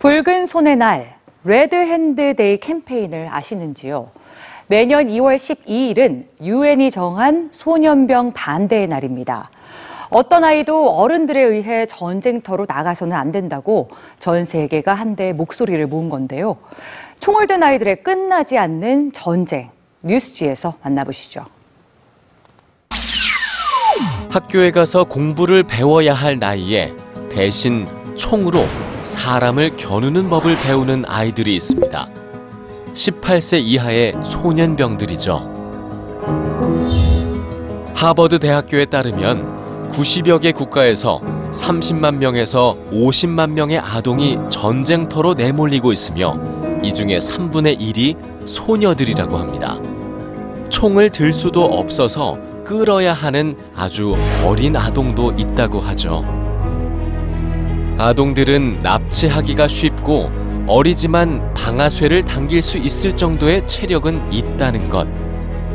붉은 손의 날, Red Hand Day 캠페인을 아시는지요? 매년 2월 12일은 유엔이 정한 소년병 반대의 날입니다. 어떤 아이도 어른들에 의해 전쟁터로 나가서는 안 된다고 전 세계가 한데 목소리를 모은 건데요. 총을 든 아이들의 끝나지 않는 전쟁, 뉴스G에서 만나보시죠. 학교에 가서 공부를 배워야 할 나이에 대신 총으로 사람을 겨누는 법을 배우는 아이들이 있습니다. 18세 이하의 소년병들이죠. 하버드 대학교에 따르면 90여 개 국가에서 30만 명에서 50만 명의 아동이 전쟁터로 내몰리고 있으며 이 중에 3분의 1이 소녀들이라고 합니다. 총을 들 수도 없어서 끌어야 하는 아주 어린 아동도 있다고 하죠. 아동들은 납치하기가 쉽고 어리지만 방아쇠를 당길 수 있을 정도의 체력은 있다는 것.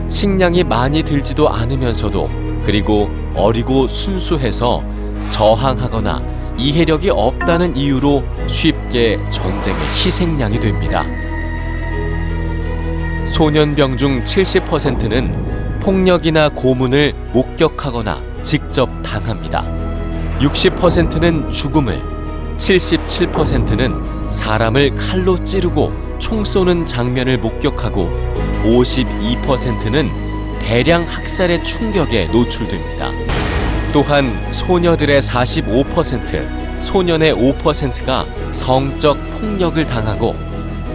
식량이 많이 들지도 않으면서도 그리고 어리고 순수해서 저항하거나 이해력이 없다는 이유로 쉽게 전쟁의 희생양이 됩니다. 소년병 중 70%는 폭력이나 고문을 목격하거나 직접 당합니다. 60%는 죽음을, 77%는 사람을 칼로 찌르고 총 쏘는 장면을 목격하고 52%는 대량 학살의 충격에 노출됩니다. 또한 소녀들의 45%, 소년의 5%가 성적 폭력을 당하고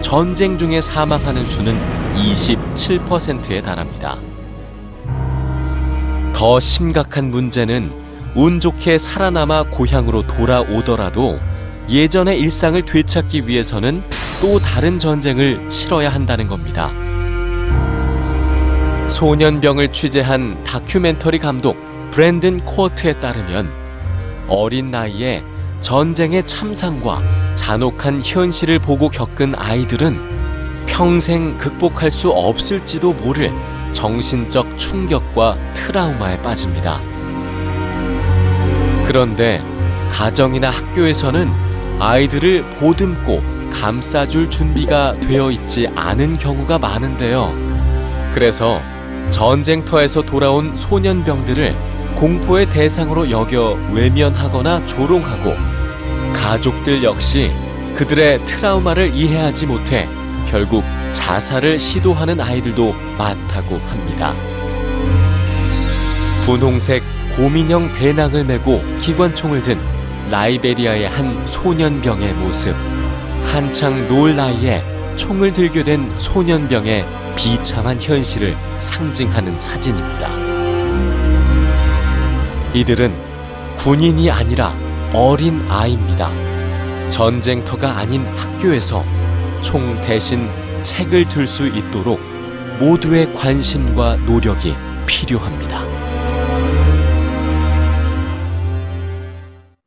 전쟁 중에 사망하는 수는 27%에 달합니다. 더 심각한 문제는 운 좋게 살아남아 고향으로 돌아오더라도 예전의 일상을 되찾기 위해서는 또 다른 전쟁을 치러야 한다는 겁니다. 소년병을 취재한 다큐멘터리 감독 브랜든 코어트에 따르면 어린 나이에 전쟁의 참상과 잔혹한 현실을 보고 겪은 아이들은 평생 극복할 수 없을지도 모를 정신적 충격과 트라우마에 빠집니다. 그런데 가정이나 학교에서는 아이들을 보듬고 감싸줄 준비가 되어 있지 않은 경우가 많은데요. 그래서 전쟁터에서 돌아온 소년병들을 공포의 대상으로 여겨 외면하거나 조롱하고 가족들 역시 그들의 트라우마를 이해하지 못해 결국 자살을 시도하는 아이들도 많다고 합니다. 분홍색 고민형 배낭을 메고 기관총을 든 라이베리아의 한 소년병의 모습. 한창 놀 나이에 총을 들게 된 소년병의 비참한 현실을 상징하는 사진입니다. 이들은 군인이 아니라 어린 아이입니다. 전쟁터가 아닌 학교에서 총 대신 책을 들 수 있도록 모두의 관심과 노력이 필요합니다.